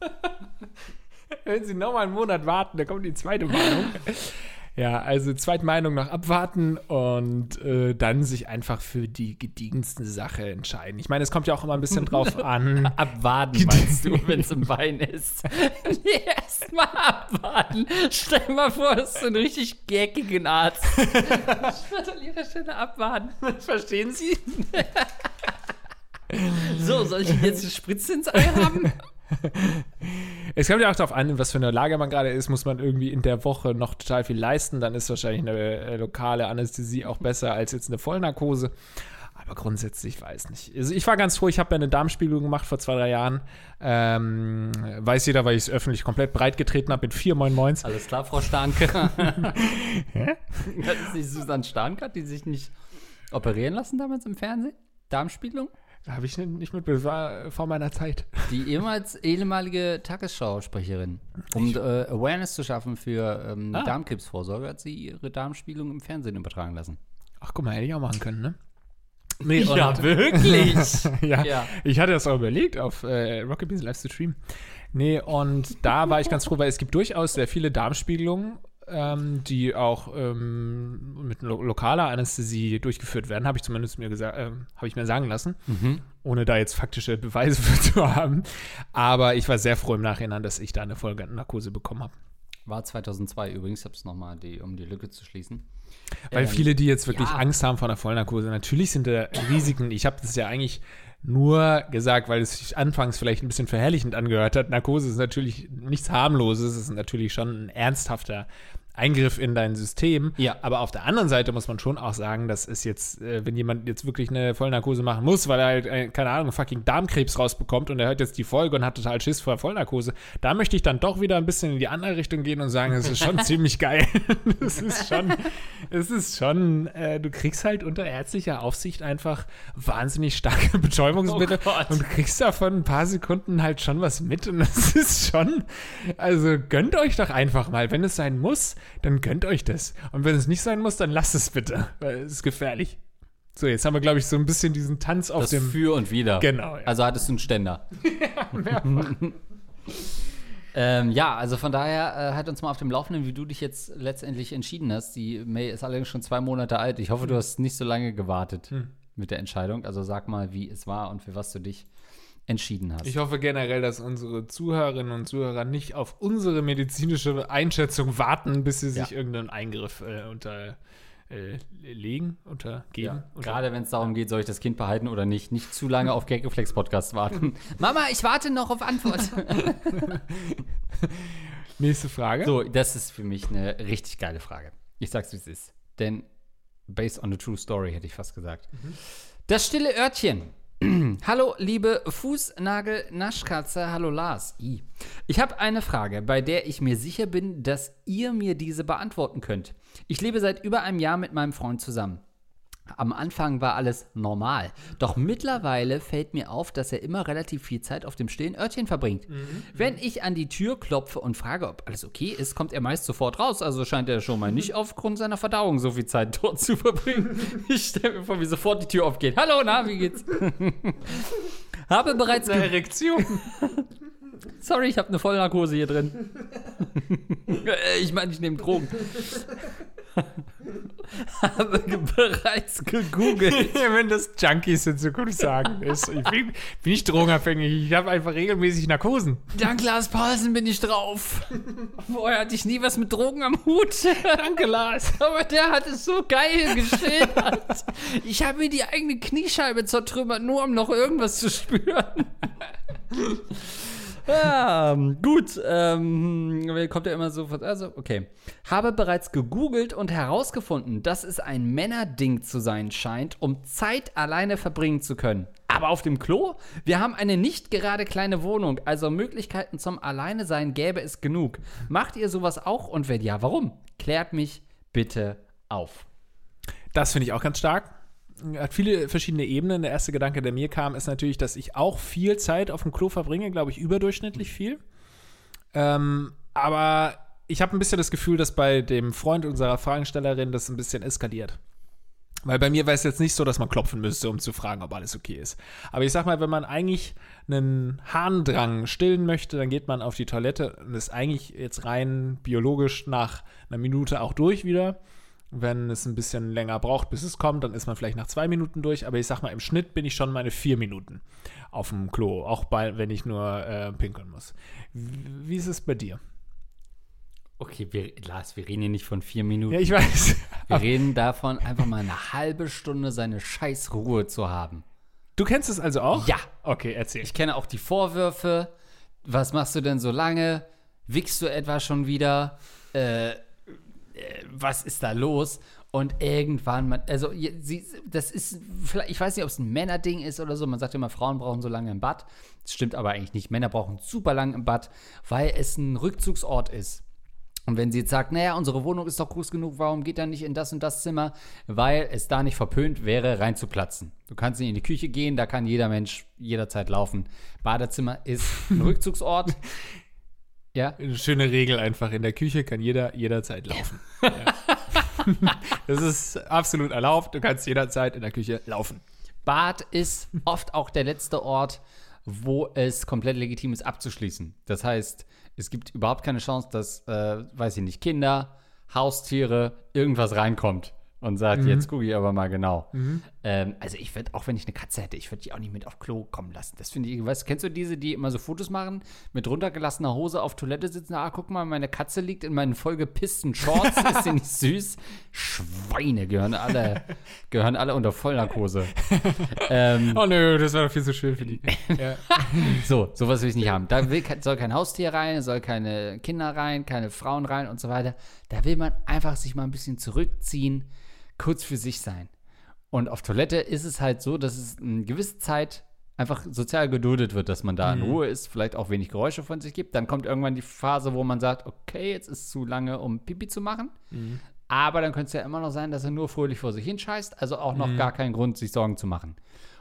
Wenn Sie noch mal einen Monat warten, dann kommt die zweite Mahnung. Ja, also zweite Meinung noch abwarten und äh, dann sich einfach für die gediegenste Sache entscheiden. Ich meine, es kommt ja auch immer ein bisschen drauf an. abwarten, meinst du, wenn es im Wein ist? nee, erstmal abwarten. Stell dir mal vor, das ist so ein richtig geckigen Arzt. Ich würde an ihrer Stelle abwarten. Verstehen Sie? so, soll ich jetzt eine Spritze ins Ei haben? Es kommt ja auch darauf an, was für eine Lage man gerade ist, muss man irgendwie in der Woche noch total viel leisten. Dann ist wahrscheinlich eine äh, lokale Anästhesie auch besser als jetzt eine Vollnarkose. Aber grundsätzlich weiß nicht. Also ich war ganz froh, ich habe ja eine Darmspiegelung gemacht vor zwei, drei Jahren. Ähm, weiß jeder, weil ich es öffentlich komplett breit getreten habe mit vier Moin Moins. Alles klar, Frau Starnke. Hä? Das ist nicht Susanne Starnke, die sich nicht operieren lassen damals im Fernsehen? Darmspiegelung? Habe ich nicht mit, das war vor meiner Zeit. Die ehemals ehemalige Tagesschausprecherin. Um äh, Awareness zu schaffen für ähm, ah. Darmkrebsvorsorge, hat sie ihre Darmspiegelung im Fernsehen übertragen lassen. Ach, guck mal, hätte ich auch machen können, ne? Nee, ja, wirklich? ja, ja, ich hatte das auch überlegt, auf äh, Rocket Beans live zu streamen. Nee, und da war ich ganz froh, weil es gibt durchaus sehr viele Darmspiegelungen ähm, die auch ähm, mit lo lokaler Anästhesie durchgeführt werden, habe ich zumindest mir gesagt, äh, habe ich mir sagen lassen, mhm. ohne da jetzt faktische Beweise für zu haben. Aber ich war sehr froh im Nachhinein, dass ich da eine Vollnarkose bekommen habe. War 2002 übrigens, habe es nochmal, die, um die Lücke zu schließen. Weil ähm, viele, die jetzt wirklich ja. Angst haben vor einer Vollnarkose, natürlich sind da Risiken. Ich habe das ja eigentlich nur gesagt, weil es sich anfangs vielleicht ein bisschen verherrlichend angehört hat. Narkose ist natürlich nichts harmloses, es ist natürlich schon ein ernsthafter Eingriff in dein System. Ja. Aber auf der anderen Seite muss man schon auch sagen, dass es jetzt, äh, wenn jemand jetzt wirklich eine Vollnarkose machen muss, weil er halt, äh, keine Ahnung, fucking Darmkrebs rausbekommt und er hört jetzt die Folge und hat total Schiss vor Vollnarkose, da möchte ich dann doch wieder ein bisschen in die andere Richtung gehen und sagen, es ist schon ziemlich geil. Es ist schon, es ist schon, äh, du kriegst halt unter ärztlicher Aufsicht einfach wahnsinnig starke Betäubungsmittel oh und du kriegst davon ein paar Sekunden halt schon was mit und das ist schon, also gönnt euch doch einfach mal, wenn es sein muss, dann gönnt euch das. Und wenn es nicht sein muss, dann lasst es bitte, weil es ist gefährlich. So, jetzt haben wir, glaube ich, so ein bisschen diesen Tanz auf das dem. Für und wieder. Genau. Ja. Also hattest du einen Ständer. ja, ähm, ja, also von daher äh, halt uns mal auf dem Laufenden, wie du dich jetzt letztendlich entschieden hast. Die May ist allerdings schon zwei Monate alt. Ich hoffe, du hast nicht so lange gewartet hm. mit der Entscheidung. Also sag mal, wie es war und für was du dich entschieden hast. Ich hoffe generell, dass unsere Zuhörerinnen und Zuhörer nicht auf unsere medizinische Einschätzung warten, bis sie sich ja. irgendeinen Eingriff äh, unterlegen, äh, untergeben. Ja, Gerade wenn es darum geht, soll ich das Kind behalten oder nicht. Nicht zu lange auf Gagreflex Podcast warten. Mama, ich warte noch auf Antwort. Nächste Frage. So, das ist für mich eine richtig geile Frage. Ich sag's, wie es ist. Denn based on a true story, hätte ich fast gesagt. Mhm. Das stille Örtchen Hallo, liebe Fußnagel-Naschkatze. Hallo, Lars. I. Ich habe eine Frage, bei der ich mir sicher bin, dass ihr mir diese beantworten könnt. Ich lebe seit über einem Jahr mit meinem Freund zusammen. Am Anfang war alles normal. Doch mittlerweile fällt mir auf, dass er immer relativ viel Zeit auf dem stillen Örtchen verbringt. Mhm. Wenn ich an die Tür klopfe und frage, ob alles okay ist, kommt er meist sofort raus. Also scheint er schon mal nicht aufgrund seiner Verdauung so viel Zeit dort zu verbringen. Ich stelle mir vor, wie sofort die Tür aufgeht. Hallo, na, wie geht's? Habe bereits eine Erektion. Sorry, ich habe eine Vollnarkose hier drin. ich meine, ich nehme Drogen. Habe bereits gegoogelt. Wenn das Junkies in Zukunft sagen. Ist, ich bin, bin nicht drogenabhängig. Ich habe einfach regelmäßig Narkosen. Dank Lars Paulsen bin ich drauf. Vorher hatte ich nie was mit Drogen am Hut. Danke, Lars. Aber der hat es so geil geschildert. Ich habe mir die eigene Kniescheibe zertrümmert, nur um noch irgendwas zu spüren. Ja, gut. Ähm, kommt ja immer so. Also, okay. Habe bereits gegoogelt und herausgefunden, dass es ein Männerding zu sein scheint, um Zeit alleine verbringen zu können. Aber auf dem Klo? Wir haben eine nicht gerade kleine Wohnung, also Möglichkeiten zum Alleine sein gäbe es genug. Macht ihr sowas auch und wenn ja, warum? Klärt mich bitte auf. Das finde ich auch ganz stark. Hat viele verschiedene Ebenen. Der erste Gedanke, der mir kam, ist natürlich, dass ich auch viel Zeit auf dem Klo verbringe, glaube ich, überdurchschnittlich viel. Ähm, aber ich habe ein bisschen das Gefühl, dass bei dem Freund unserer Fragestellerin das ein bisschen eskaliert. Weil bei mir war es jetzt nicht so, dass man klopfen müsste, um zu fragen, ob alles okay ist. Aber ich sag mal, wenn man eigentlich einen Harndrang stillen möchte, dann geht man auf die Toilette und ist eigentlich jetzt rein biologisch nach einer Minute auch durch wieder. Wenn es ein bisschen länger braucht, bis es kommt, dann ist man vielleicht nach zwei Minuten durch. Aber ich sag mal, im Schnitt bin ich schon meine vier Minuten auf dem Klo, auch bei, wenn ich nur äh, pinkeln muss. Wie ist es bei dir? Okay, wir, Lars, wir reden hier nicht von vier Minuten. Ja, ich weiß. Wir reden davon, einfach mal eine halbe Stunde seine scheiß Ruhe zu haben. Du kennst es also auch? Ja. Okay, erzähl. Ich kenne auch die Vorwürfe. Was machst du denn so lange? Wickst du etwa schon wieder? Äh, was ist da los? Und irgendwann, man, also sie, das ist, vielleicht, ich weiß nicht, ob es ein Männerding ist oder so. Man sagt immer, Frauen brauchen so lange im Bad. Das stimmt aber eigentlich nicht. Männer brauchen super lang im Bad, weil es ein Rückzugsort ist. Und wenn sie jetzt sagt, naja, unsere Wohnung ist doch groß genug, warum geht er nicht in das und das Zimmer? Weil es da nicht verpönt wäre, reinzuplatzen. Du kannst nicht in die Küche gehen, da kann jeder Mensch jederzeit laufen. Badezimmer ist ein Rückzugsort. Ja. Eine schöne Regel einfach. In der Küche kann jeder jederzeit laufen. ja. das ist absolut erlaubt. Du kannst jederzeit in der Küche laufen. Bad ist oft auch der letzte Ort, wo es komplett legitim ist, abzuschließen. Das heißt, es gibt überhaupt keine Chance, dass, äh, weiß ich nicht, Kinder, Haustiere, irgendwas reinkommt und sagt, mhm. jetzt gucke ich aber mal genau. Mhm. Ähm, also ich würde, auch wenn ich eine Katze hätte, ich würde die auch nicht mit auf Klo kommen lassen. Das finde ich, weißt kennst du diese, die immer so Fotos machen, mit runtergelassener Hose auf Toilette sitzen, ah, guck mal, meine Katze liegt in meinen vollgepissten Shorts, ist sie nicht süß? Schweine gehören alle, gehören alle unter Vollnarkose. ähm, oh nö, das war doch viel zu schön für die. Ja. so, sowas will ich nicht haben. Da will, soll kein Haustier rein, soll keine Kinder rein, keine Frauen rein und so weiter. Da will man einfach sich mal ein bisschen zurückziehen, kurz für sich sein. Und auf Toilette ist es halt so, dass es eine gewisse Zeit einfach sozial geduldet wird, dass man da in mhm. Ruhe ist, vielleicht auch wenig Geräusche von sich gibt. Dann kommt irgendwann die Phase, wo man sagt, okay, jetzt ist es zu lange, um Pipi zu machen. Mhm. Aber dann könnte es ja immer noch sein, dass er nur fröhlich vor sich hinscheißt, also auch noch mhm. gar keinen Grund, sich Sorgen zu machen.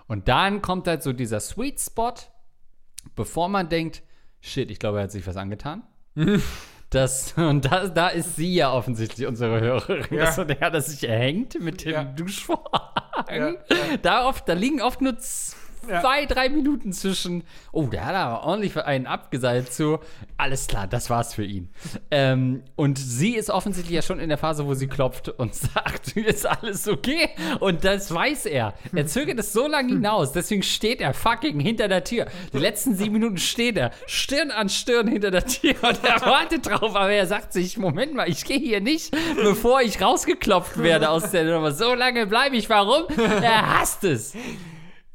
Und dann kommt halt so dieser Sweet Spot, bevor man denkt, shit, ich glaube, er hat sich was angetan. Das, und da, da ist sie ja offensichtlich unsere Hörerin. Ja. Das, der, dass sich erhängt mit dem ja. Duschvorhang. Ja, ja. Da, oft, da liegen oft nur ja. zwei, drei Minuten zwischen, oh, der hat aber ordentlich für einen abgeseilt zu, alles klar, das war's für ihn. Ähm, und sie ist offensichtlich ja schon in der Phase, wo sie klopft und sagt, ist alles okay? Und das weiß er. Er zögert es so lange hinaus, deswegen steht er fucking hinter der Tür. Die letzten sieben Minuten steht er, Stirn an Stirn hinter der Tür und er wartet drauf, aber er sagt sich, Moment mal, ich gehe hier nicht, bevor ich rausgeklopft werde aus der Nummer. So lange bleibe ich, warum? Er hasst es.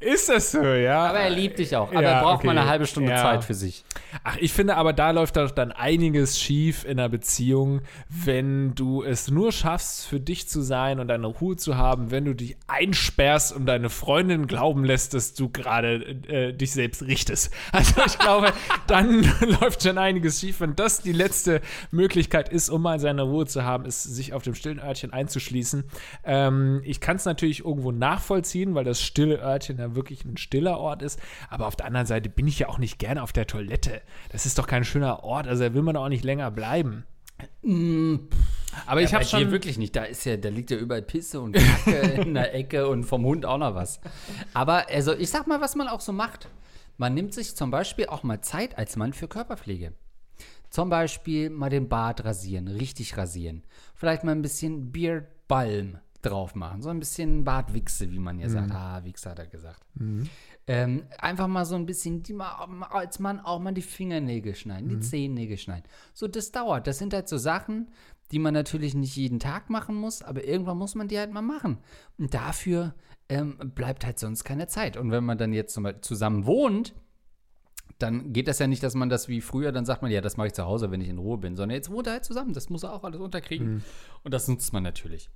Ist das so, ja? Aber er liebt dich auch. Aber ja, er braucht okay. mal eine halbe Stunde ja. Zeit für sich. Ach, ich finde aber, da läuft doch dann einiges schief in einer Beziehung, wenn du es nur schaffst, für dich zu sein und deine Ruhe zu haben, wenn du dich einsperrst und deine Freundin glauben lässt, dass du gerade äh, dich selbst richtest. Also ich glaube, dann läuft schon einiges schief. Wenn das die letzte Möglichkeit ist, um mal seine Ruhe zu haben, ist, sich auf dem stillen Örtchen einzuschließen. Ähm, ich kann es natürlich irgendwo nachvollziehen, weil das stille Örtchen ja wirklich ein stiller Ort ist. Aber auf der anderen Seite bin ich ja auch nicht gerne auf der Toilette. Das ist doch kein schöner Ort. Also da will man auch nicht länger bleiben. Mm. Aber ja, ich habe schon wirklich nicht. Da ist ja, da liegt ja überall Pisse und Kacke in der Ecke und vom Hund auch noch was. Aber also ich sag mal, was man auch so macht. Man nimmt sich zum Beispiel auch mal Zeit als Mann für Körperpflege. Zum Beispiel mal den Bart rasieren, richtig rasieren. Vielleicht mal ein bisschen Beard Balm drauf machen. So ein bisschen Bartwichse, wie man ja mhm. sagt. Ah, Wichse hat er gesagt. Mhm. Ähm, einfach mal so ein bisschen, die mal, als Mann auch mal die Fingernägel schneiden, die mhm. Zehennägel schneiden. So, das dauert. Das sind halt so Sachen, die man natürlich nicht jeden Tag machen muss, aber irgendwann muss man die halt mal machen. Und dafür ähm, bleibt halt sonst keine Zeit. Und wenn man dann jetzt zusammen wohnt, dann geht das ja nicht, dass man das wie früher, dann sagt man, ja, das mache ich zu Hause, wenn ich in Ruhe bin, sondern jetzt wohnt er halt zusammen. Das muss er auch alles unterkriegen. Mhm. Und das nutzt man natürlich.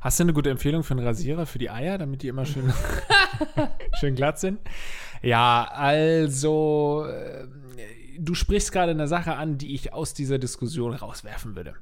Hast du eine gute Empfehlung für einen Rasierer für die Eier, damit die immer schön, schön glatt sind? Ja, also äh, du sprichst gerade eine Sache an, die ich aus dieser Diskussion rauswerfen würde.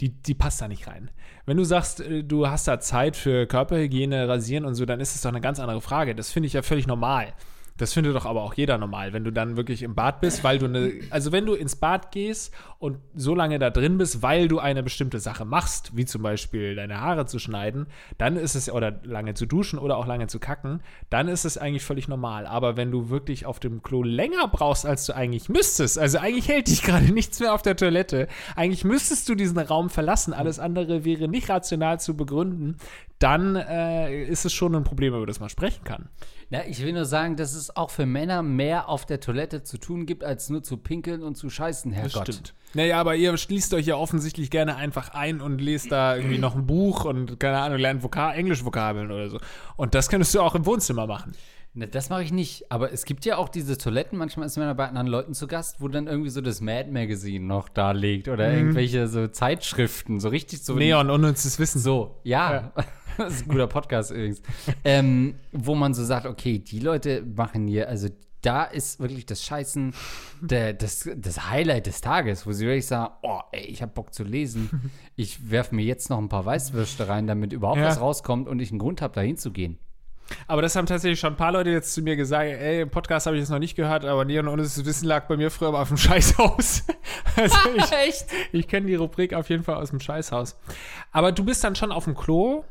Die, die passt da nicht rein. Wenn du sagst, äh, du hast da Zeit für Körperhygiene, Rasieren und so, dann ist es doch eine ganz andere Frage. Das finde ich ja völlig normal. Das findet doch aber auch jeder normal, wenn du dann wirklich im Bad bist, weil du eine, also wenn du ins Bad gehst und so lange da drin bist, weil du eine bestimmte Sache machst, wie zum Beispiel deine Haare zu schneiden, dann ist es, oder lange zu duschen oder auch lange zu kacken, dann ist es eigentlich völlig normal. Aber wenn du wirklich auf dem Klo länger brauchst, als du eigentlich müsstest, also eigentlich hält dich gerade nichts mehr auf der Toilette, eigentlich müsstest du diesen Raum verlassen, alles andere wäre nicht rational zu begründen, dann äh, ist es schon ein Problem, über das man sprechen kann. Ja, ich will nur sagen, dass es auch für Männer mehr auf der Toilette zu tun gibt, als nur zu pinkeln und zu scheißen, Herrgott. Das stimmt. Naja, aber ihr schließt euch ja offensichtlich gerne einfach ein und lest da irgendwie noch ein Buch und, keine Ahnung, lernt Vokal Englisch-Vokabeln oder so. Und das könntest du auch im Wohnzimmer machen. Ne, das mache ich nicht. Aber es gibt ja auch diese Toiletten, manchmal ist man bei anderen Leuten zu Gast, wo dann irgendwie so das Mad Magazine noch da liegt oder mhm. irgendwelche so Zeitschriften, so richtig so. Neon, unnützes Wissen. So, ja. ja. das ist ein guter Podcast übrigens. ähm, wo man so sagt, okay, die Leute machen hier, also da ist wirklich das Scheißen der, das, das Highlight des Tages, wo sie wirklich sagen, oh, ey, ich habe Bock zu lesen. Ich werfe mir jetzt noch ein paar Weißwürste rein, damit überhaupt ja. was rauskommt und ich einen Grund habe, da hinzugehen. Aber das haben tatsächlich schon ein paar Leute jetzt zu mir gesagt, ey, im Podcast habe ich das noch nicht gehört, aber Neon ohne das Wissen lag bei mir früher mal auf dem Scheißhaus. also ich? Ich kenne die Rubrik auf jeden Fall aus dem Scheißhaus. Aber du bist dann schon auf dem Klo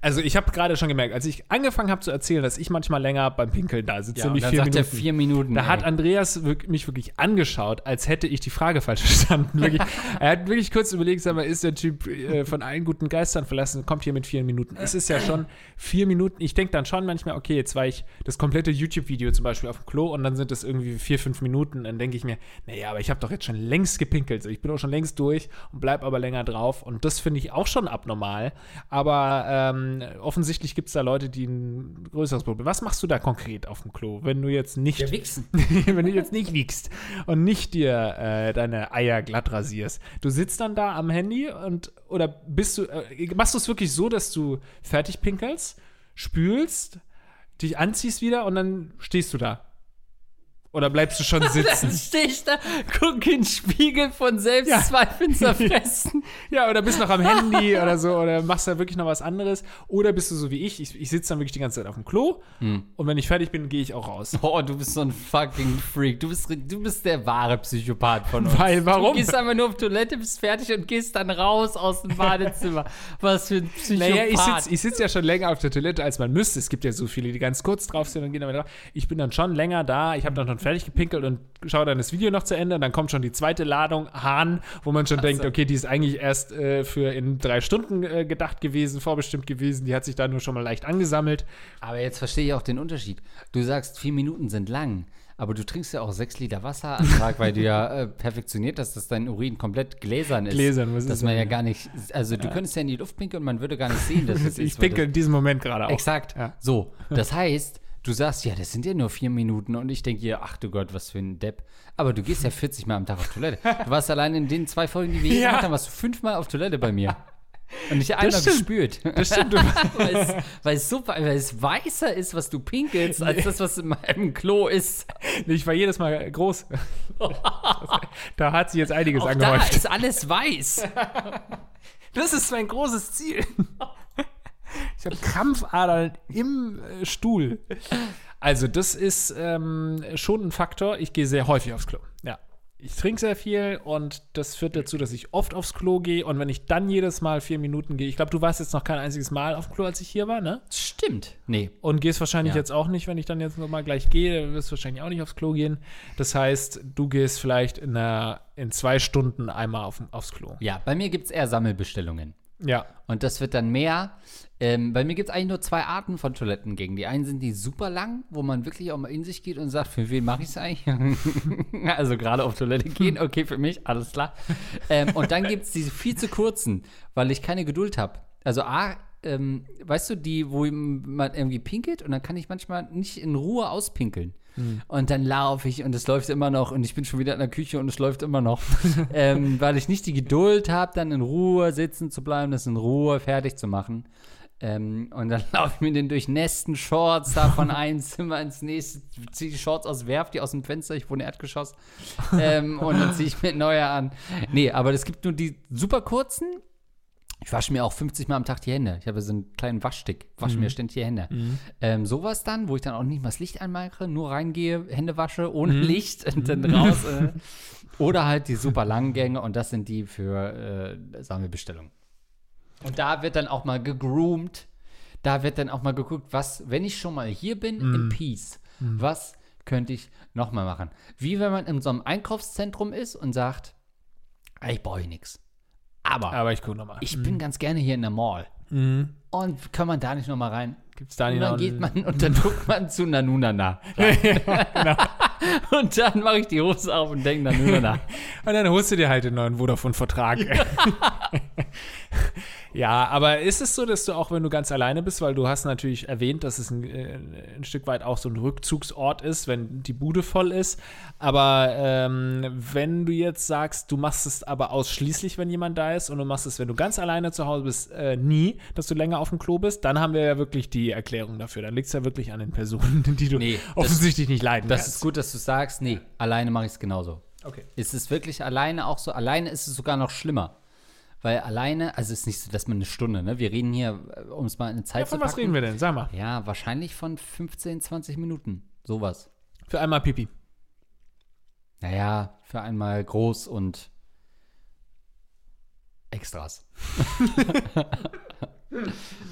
also ich habe gerade schon gemerkt, als ich angefangen habe zu erzählen, dass ich manchmal länger beim Pinkeln da sitze, ja, nämlich vier Minuten. vier Minuten. Da ey. hat Andreas mich wirklich angeschaut, als hätte ich die Frage falsch verstanden. Wirklich, er hat wirklich kurz überlegt, sag mal, ist der Typ äh, von allen guten Geistern verlassen, kommt hier mit vier Minuten. Es ist ja schon vier Minuten. Ich denke dann schon manchmal, okay, jetzt war ich das komplette YouTube-Video zum Beispiel auf dem Klo und dann sind es irgendwie vier, fünf Minuten. Dann denke ich mir, naja, aber ich habe doch jetzt schon längst gepinkelt. Ich bin auch schon längst durch und bleib aber länger drauf. Und das finde ich auch schon abnormal. Aber äh, ähm, offensichtlich gibt es da Leute, die ein größeres Problem. Was machst du da konkret auf dem Klo, wenn du jetzt nicht. Ja, wichsen. wenn du jetzt nicht wiegst und nicht dir äh, deine Eier glatt rasierst. Du sitzt dann da am Handy und oder bist du. Äh, machst du es wirklich so, dass du fertig pinkelst, spülst, dich anziehst wieder und dann stehst du da? Oder bleibst du schon sitzen? Dann stehe ich da, guck in den Spiegel von Selbstzweifeln ja. zerfressen. ja, oder bist noch am Handy oder so, oder machst da wirklich noch was anderes. Oder bist du so wie ich, ich, ich sitze dann wirklich die ganze Zeit auf dem Klo hm. und wenn ich fertig bin, gehe ich auch raus. Oh, du bist so ein fucking Freak. Du bist, du bist der wahre Psychopath von uns. Weil, warum? Du gehst einfach nur auf Toilette, bist fertig und gehst dann raus aus dem Badezimmer. was für ein Psychopath. Naja, ich sitze sitz ja schon länger auf der Toilette, als man müsste. Es gibt ja so viele, die ganz kurz drauf sind und gehen dann wieder drauf. Ich bin dann schon länger da. Ich habe dann noch fertig gepinkelt und schaue dann das Video noch zu Ende. Und dann kommt schon die zweite Ladung Hahn, wo man schon also. denkt, okay, die ist eigentlich erst äh, für in drei Stunden äh, gedacht gewesen, vorbestimmt gewesen. Die hat sich da nur schon mal leicht angesammelt. Aber jetzt verstehe ich auch den Unterschied. Du sagst, vier Minuten sind lang. Aber du trinkst ja auch sechs Liter Wasser am Tag, weil du ja äh, perfektioniert hast, dass dein Urin komplett gläsern ist. Gläsern, was Dass man ja gar nicht, also du könntest ja in die Luft pinkeln und man würde gar nicht sehen, dass es ist. Ich pinkel in diesem Moment gerade auch. Exakt. Ja. So, das heißt, du sagst, ja, das sind ja nur vier Minuten und ich denke hier, ach du Gott, was für ein Depp. Aber du gehst ja 40 Mal am Tag auf Toilette. Du warst allein in den zwei Folgen, die wir hier ja. gemacht haben, warst du fünfmal auf Toilette bei mir. Und nicht einmal das gespürt. Das stimmt. weil, es, weil, es so, weil es weißer ist, was du pinkelst, als das, was in meinem Klo ist. Ich war jedes Mal groß. da hat sich jetzt einiges Auch angehäuft. Da ist alles weiß. Das ist mein großes Ziel. Ich habe Krampfadern im äh, Stuhl. Also, das ist ähm, schon ein Faktor. Ich gehe sehr häufig aufs Klo. Ja. Ich trinke sehr viel und das führt dazu, dass ich oft aufs Klo gehe. Und wenn ich dann jedes Mal vier Minuten gehe, ich glaube, du warst jetzt noch kein einziges Mal auf dem Klo, als ich hier war, ne? Stimmt. Nee. Und gehst wahrscheinlich ja. jetzt auch nicht, wenn ich dann jetzt nochmal gleich gehe, dann wirst du wahrscheinlich auch nicht aufs Klo gehen. Das heißt, du gehst vielleicht in, einer, in zwei Stunden einmal auf, aufs Klo. Ja, bei mir gibt es eher Sammelbestellungen. Ja. Und das wird dann mehr. Ähm, bei mir gibt es eigentlich nur zwei Arten von Toilettengängen. Die einen sind die super lang, wo man wirklich auch mal in sich geht und sagt, für wen mache ich es eigentlich? also gerade auf Toilette gehen, okay, für mich, alles klar. Ähm, und dann gibt es diese viel zu kurzen, weil ich keine Geduld habe. Also A, ähm, weißt du, die, wo man irgendwie pinkelt und dann kann ich manchmal nicht in Ruhe auspinkeln. Mhm. Und dann laufe ich und es läuft immer noch und ich bin schon wieder in der Küche und es läuft immer noch. ähm, weil ich nicht die Geduld habe, dann in Ruhe sitzen zu bleiben, das in Ruhe fertig zu machen. Ähm, und dann laufe ich mit den durchnässten Shorts da von einem Zimmer ins nächste, ziehe die Shorts aus, werf die aus dem Fenster, ich wohne Erdgeschoss. ähm, und dann ziehe ich mir neue an. Nee, aber es gibt nur die super kurzen. Ich wasche mir auch 50 Mal am Tag die Hände. Ich habe so einen kleinen Waschstick, wasche mir ständig die Hände. Ähm, sowas dann, wo ich dann auch nicht mal das Licht anmache, nur reingehe, Hände wasche, ohne Licht und dann raus. Äh. Oder halt die super langen Gänge und das sind die für, äh, sagen wir, Bestellungen. Und da wird dann auch mal gegroomt. Da wird dann auch mal geguckt, was, wenn ich schon mal hier bin, in Peace, was könnte ich noch mal machen? Wie wenn man in so einem Einkaufszentrum ist und sagt, "Ah, ich brauche nichts. Aber, Aber ich gucke nochmal. ich bin ganz gerne hier in der Mall. Und kann man da nicht noch mal rein? Gibt's da Und nicht dann noch geht man und dann guckt man zu Nanunana. Und dann mache ich die Hose auf und denke Nanunana. Und dann holst du dir halt den neuen Vodafone-Vertrag. ja, aber ist es so, dass du auch, wenn du ganz alleine bist, weil du hast natürlich erwähnt, dass es ein, äh, ein Stück weit auch so ein Rückzugsort ist, wenn die Bude voll ist. Aber ähm, wenn du jetzt sagst, du machst es aber ausschließlich, wenn jemand da ist und du machst es, wenn du ganz alleine zu Hause bist, äh, nie, dass du länger auf dem Klo bist, dann haben wir ja wirklich die Erklärung dafür. Dann liegt es ja wirklich an den Personen, die du Nee, das- offensichtlich nicht leiden Das kannst. ist gut, dass du sagst, nee, alleine mache ich es genauso. Okay. Ist es wirklich alleine auch so? Alleine ist es sogar noch schlimmer. Weil alleine, also es ist nicht so, dass man eine Stunde, ne? Wir reden hier, äh, um es mal in eine Zeit Ja, von zu was packen. reden wir denn? Sag mal. Ja, wahrscheinlich von 15, 20 Minuten. Sowas. Für einmal Pipi. Naja, für einmal groß und Extras.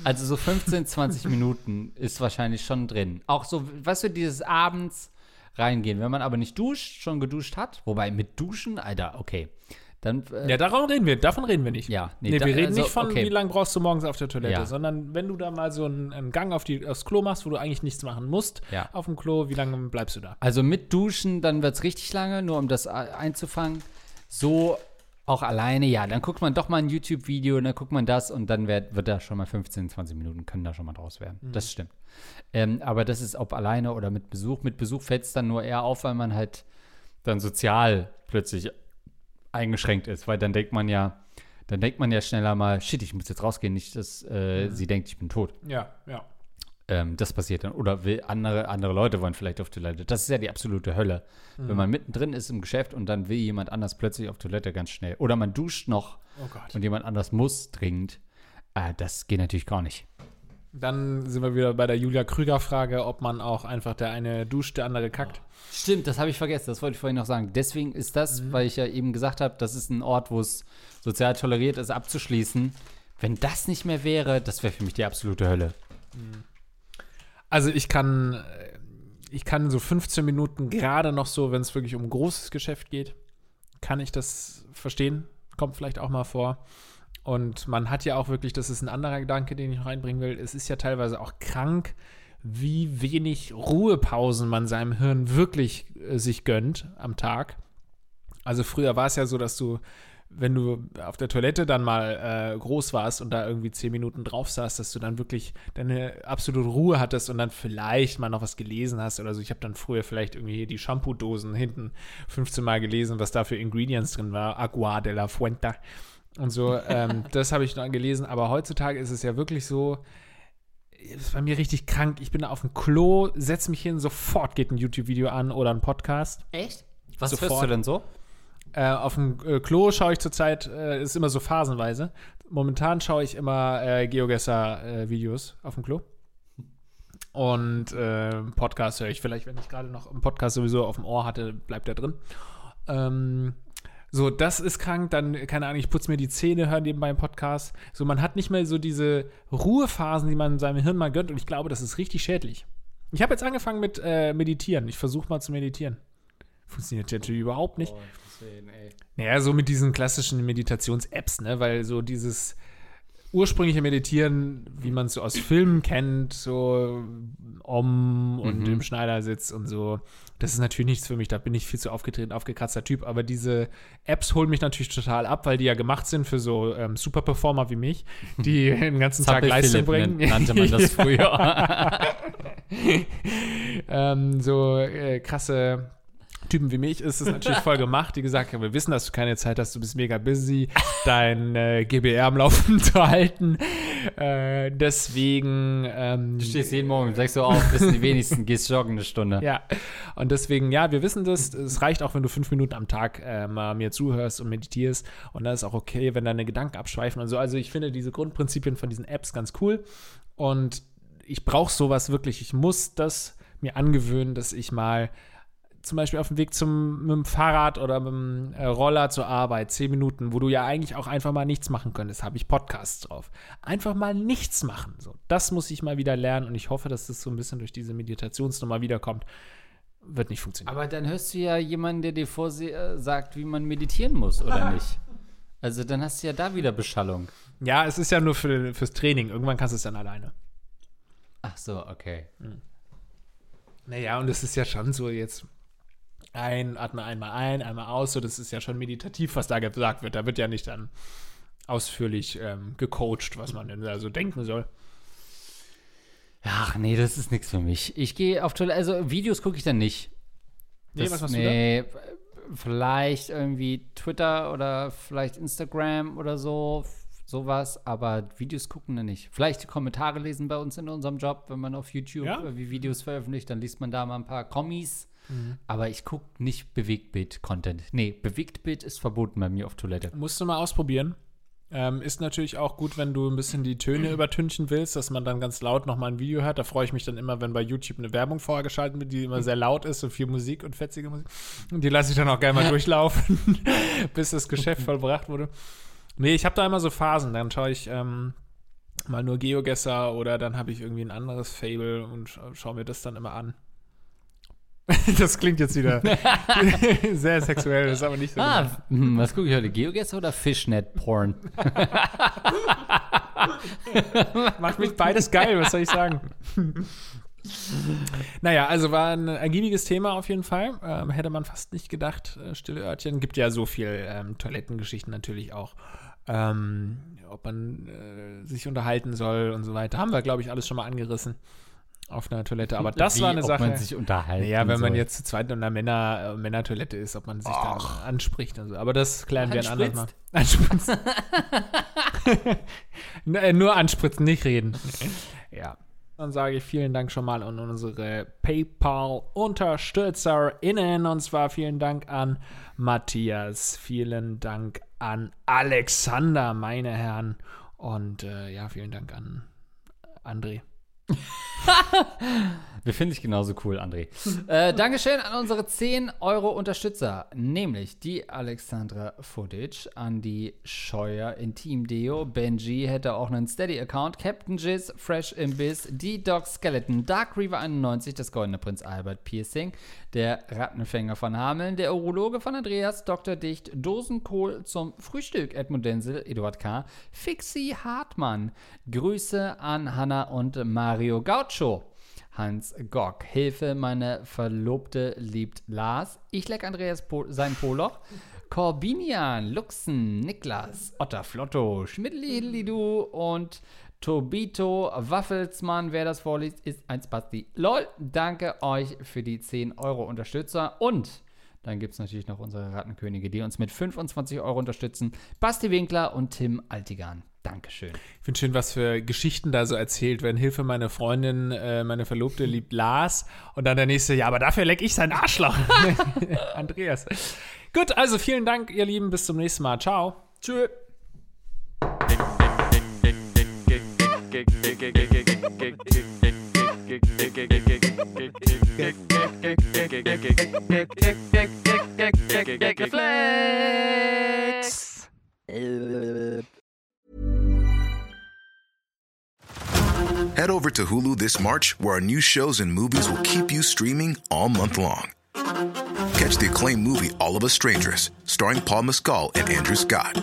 also so 15, 20 Minuten ist wahrscheinlich schon drin. Auch so, weißt du, dieses abends reingehen. Wenn man aber nicht duscht, schon geduscht hat, wobei mit Duschen, Alter, okay. Dann, äh, Ja, darum reden wir, davon reden wir nicht. Ja, nee, nee, da- wir reden also, nicht von, okay. wie lange brauchst du morgens auf der Toilette, Ja. sondern wenn du da mal so einen, einen Gang auf die, aufs Klo machst, wo du eigentlich nichts machen musst, Ja. auf dem Klo, wie lange bleibst du da? Also mit Duschen, dann wird es richtig lange, nur um das a- einzufangen. So auch alleine, ja, dann guckt man doch mal ein YouTube-Video und dann guckt man das und dann wird, wird da schon mal 15, 20 Minuten können da schon mal draus werden. Das stimmt. Ähm, aber das ist ob alleine oder mit Besuch. Mit Besuch fällt es dann nur eher auf, weil man halt dann sozial plötzlich eingeschränkt ist, weil dann denkt man ja, dann denkt man ja schneller mal, shit, ich muss jetzt rausgehen, nicht, dass äh, sie denkt, ich bin tot. Ja, ja. Ähm, das passiert dann. Oder will andere, andere Leute wollen vielleicht auf Toilette. Das ist ja die absolute Hölle. Wenn man mittendrin ist im Geschäft und dann will jemand anders plötzlich auf Toilette ganz schnell. Oder man duscht noch Oh und jemand anders muss dringend. Äh, das geht natürlich gar nicht. Dann sind wir wieder bei der Julia Krüger-Frage, ob man auch einfach der eine duscht, der andere kackt. Stimmt, das habe ich vergessen. Das wollte ich vorhin noch sagen. Deswegen ist das, weil ich ja eben gesagt habe, das ist ein Ort, wo es sozial toleriert ist, abzuschließen. Wenn das nicht mehr wäre, das wäre für mich die absolute Hölle. Also ich kann, äh, ich kann so 15 Minuten gerade noch so, wenn es wirklich um großes Geschäft geht, kann ich das verstehen. Kommt vielleicht auch mal vor. Und man hat ja auch wirklich, das ist ein anderer Gedanke, den ich noch reinbringen will, es ist ja teilweise auch krank, wie wenig Ruhepausen man seinem Hirn wirklich äh, sich gönnt am Tag. Also früher war es ja so, dass du, wenn du auf der Toilette dann mal äh, groß warst und da irgendwie zehn Minuten drauf saß, dass du dann wirklich deine absolute Ruhe hattest und dann vielleicht mal noch was gelesen hast oder so. Ich habe dann früher vielleicht irgendwie hier die Shampoo-Dosen hinten 15 Mal gelesen, was da für Ingredients drin war. Agua de la Fuente und so. ähm, das habe ich dann gelesen. Aber heutzutage ist es ja wirklich so, es ist bei mir richtig krank. Ich bin da auf dem Klo, setze mich hin, sofort geht ein YouTube-Video an oder ein Podcast. Echt? Was Sofort. hörst du denn so? Äh, auf dem äh, Klo schaue ich zurzeit, äh, ist immer so phasenweise. Momentan schaue ich immer äh, GeoGesser-Videos auf dem Klo. Und äh, Podcast höre ich vielleicht, wenn ich gerade noch einen Podcast sowieso auf dem Ohr hatte, bleibt der drin. Ähm, so, das ist krank. Dann, keine Ahnung, ich putze mir die Zähne, höre nebenbei einen Podcast. So, man hat nicht mehr so diese Ruhephasen, die man seinem Hirn mal gönnt. Und ich glaube, das ist richtig schädlich. Ich habe jetzt angefangen mit äh, Meditieren. Ich versuche mal zu meditieren. Funktioniert natürlich überhaupt nicht. Naja, so mit diesen klassischen Meditations-Apps, ne? Weil so dieses ursprüngliche Meditieren, wie man es so aus Filmen kennt, so Om und im Schneidersitz und so, das ist natürlich nichts für mich. Da bin ich viel zu aufgetreten, aufgekratzter Typ. Aber diese Apps holen mich natürlich total ab, weil die ja gemacht sind für so ähm, Superperformer wie mich, die den ganzen Tag Leistung Philipp bringen. nannte man das früher. ähm, so äh, krasse Typen wie mich ist es natürlich voll gemacht, die gesagt haben, wir wissen, dass du keine Zeit hast, du bist mega busy, dein äh, GBR am Laufen zu halten. Äh, deswegen. Ähm, du stehst jeden Morgen, sagst du auf, wissen die wenigsten, gehst joggen eine Stunde. Ja, und deswegen, ja, wir wissen das. Es reicht auch, wenn du fünf Minuten am Tag äh, mal mir zuhörst und meditierst. Und dann ist auch okay, wenn deine Gedanken abschweifen und so. Also ich finde diese Grundprinzipien von diesen Apps ganz cool. Und ich brauche sowas wirklich. Ich muss das mir angewöhnen, dass ich mal zum Beispiel auf dem Weg zum mit dem Fahrrad oder mit dem äh, Roller zur Arbeit, zehn Minuten, wo du ja eigentlich auch einfach mal nichts machen könntest, habe ich Podcasts drauf. Einfach mal nichts machen. So, das muss ich mal wieder lernen und ich hoffe, dass das so ein bisschen durch diese Meditationsnummer wiederkommt. Wird nicht funktionieren. Aber dann hörst du ja jemanden, der dir vorsagt, wie man meditieren muss, oder nicht? Also dann hast du ja da wieder Beschallung. Ja, es ist ja nur für, fürs Training. Irgendwann kannst du es dann alleine. Ach so, okay. Hm. Naja, und es ist ja schon so jetzt ein, atme einmal ein, einmal aus, so das ist ja schon meditativ, was da gesagt wird. Da wird ja nicht dann ausführlich ähm, gecoacht, was man denn da so denken soll. Ach nee, das ist nichts für mich. Ich gehe auf Toilette, also Videos gucke ich dann nicht. Das, nee, was machst nee, du da? Vielleicht irgendwie Twitter oder vielleicht Instagram oder so, sowas, aber Videos gucken dann nicht. Vielleicht die Kommentare lesen bei uns in unserem Job, wenn man auf YouTube ja? Videos veröffentlicht, dann liest man da mal ein paar Kommis. Mhm. Aber ich gucke nicht Bewegtbild-Content. Nee, Bewegtbild ist verboten bei mir auf Toilette. Musst du mal ausprobieren. Ähm, ist natürlich auch gut, wenn du ein bisschen die Töne übertünchen willst, dass man dann ganz laut nochmal ein Video hört. Da freue ich mich dann immer, wenn bei YouTube eine Werbung vorgeschaltet wird, die immer sehr laut ist und viel Musik und fetzige Musik. Und die lasse ich dann auch gerne mal durchlaufen, bis das Geschäft vollbracht wurde. Nee, ich habe da immer so Phasen. Dann schaue ich ähm, mal nur Geogesser oder dann habe ich irgendwie ein anderes Fable und schaue mir das dann immer an. das klingt jetzt wieder sehr sexuell, das ist aber nicht so. Ah, hm, was gucke ich heute? Geogesser oder Fishnet-Porn? Macht mich beides geil, was soll ich sagen? naja, also war ein ergiebiges Thema auf jeden Fall. Ähm, hätte man fast nicht gedacht. Äh, Stille Örtchen. Gibt ja so viel ähm, Toilettengeschichten natürlich auch. Ähm, ob man äh, sich unterhalten soll und so weiter. Haben wir, glaube ich, alles schon mal angerissen auf einer Toilette. Aber das Wie, war eine Sache. Ob man sich unterhalten Ja, wenn man soll. jetzt zu zweit in einer Männer, äh, Männertoilette ist, ob man sich da anspricht und so. Aber das klären wir ein anderes Mal. Anspritzen. Äh, nur anspritzen, nicht reden. ja. Dann sage ich vielen Dank schon mal an unsere PayPal-UnterstützerInnen. Und zwar vielen Dank an Matthias, vielen Dank an Alexander, meine Herren. Und äh, ja, vielen Dank an André. Wir finden dich genauso cool, André. äh, Dankeschön an unsere 10 Euro Unterstützer, nämlich die Alexandra Footage, Andy Scheuer, Intim Deo, Benji hätte auch einen Steady-Account, Captain Jizz, Fresh Imbiss, D-Dog Skeleton, Dark Reaver 91, das Goldene Prinz Albert Piercing, der Rattenfänger von Hameln, der Urologe von Andreas, Dr. Dicht, Dosenkohl zum Frühstück, Edmund Denzel, Eduard K., Fixie Hartmann. Grüße an Hanna und Mario Gaucho. Hans Gock. Hilfe, meine Verlobte liebt Lars. Ich leck Andreas po sein Poloch. Corbinian, Luxen, Niklas, Otter Flotto, Schmidli und Tobito Waffelsmann. Wer das vorliest, ist ein Spasti. LOL, danke euch für die 10 Euro Unterstützer und dann gibt es natürlich noch unsere Rattenkönige, die uns mit 25 Euro unterstützen. Basti Winkler und Tim Altigan. Dankeschön. Ich finde schön, was für Geschichten da so erzählt werden. Hilfe, meine Freundin, äh, meine Verlobte liebt Lars. Und dann der nächste, ja, aber dafür leck ich sein Arschloch. Andreas. Gut, also vielen Dank, ihr Lieben. Bis zum nächsten Mal. Ciao. Tschö. Head over to Hulu this March, where our new shows and movies will keep you streaming all month long. Catch the acclaimed movie All of Us Strangers, starring Paul Mescal and Andrew Scott.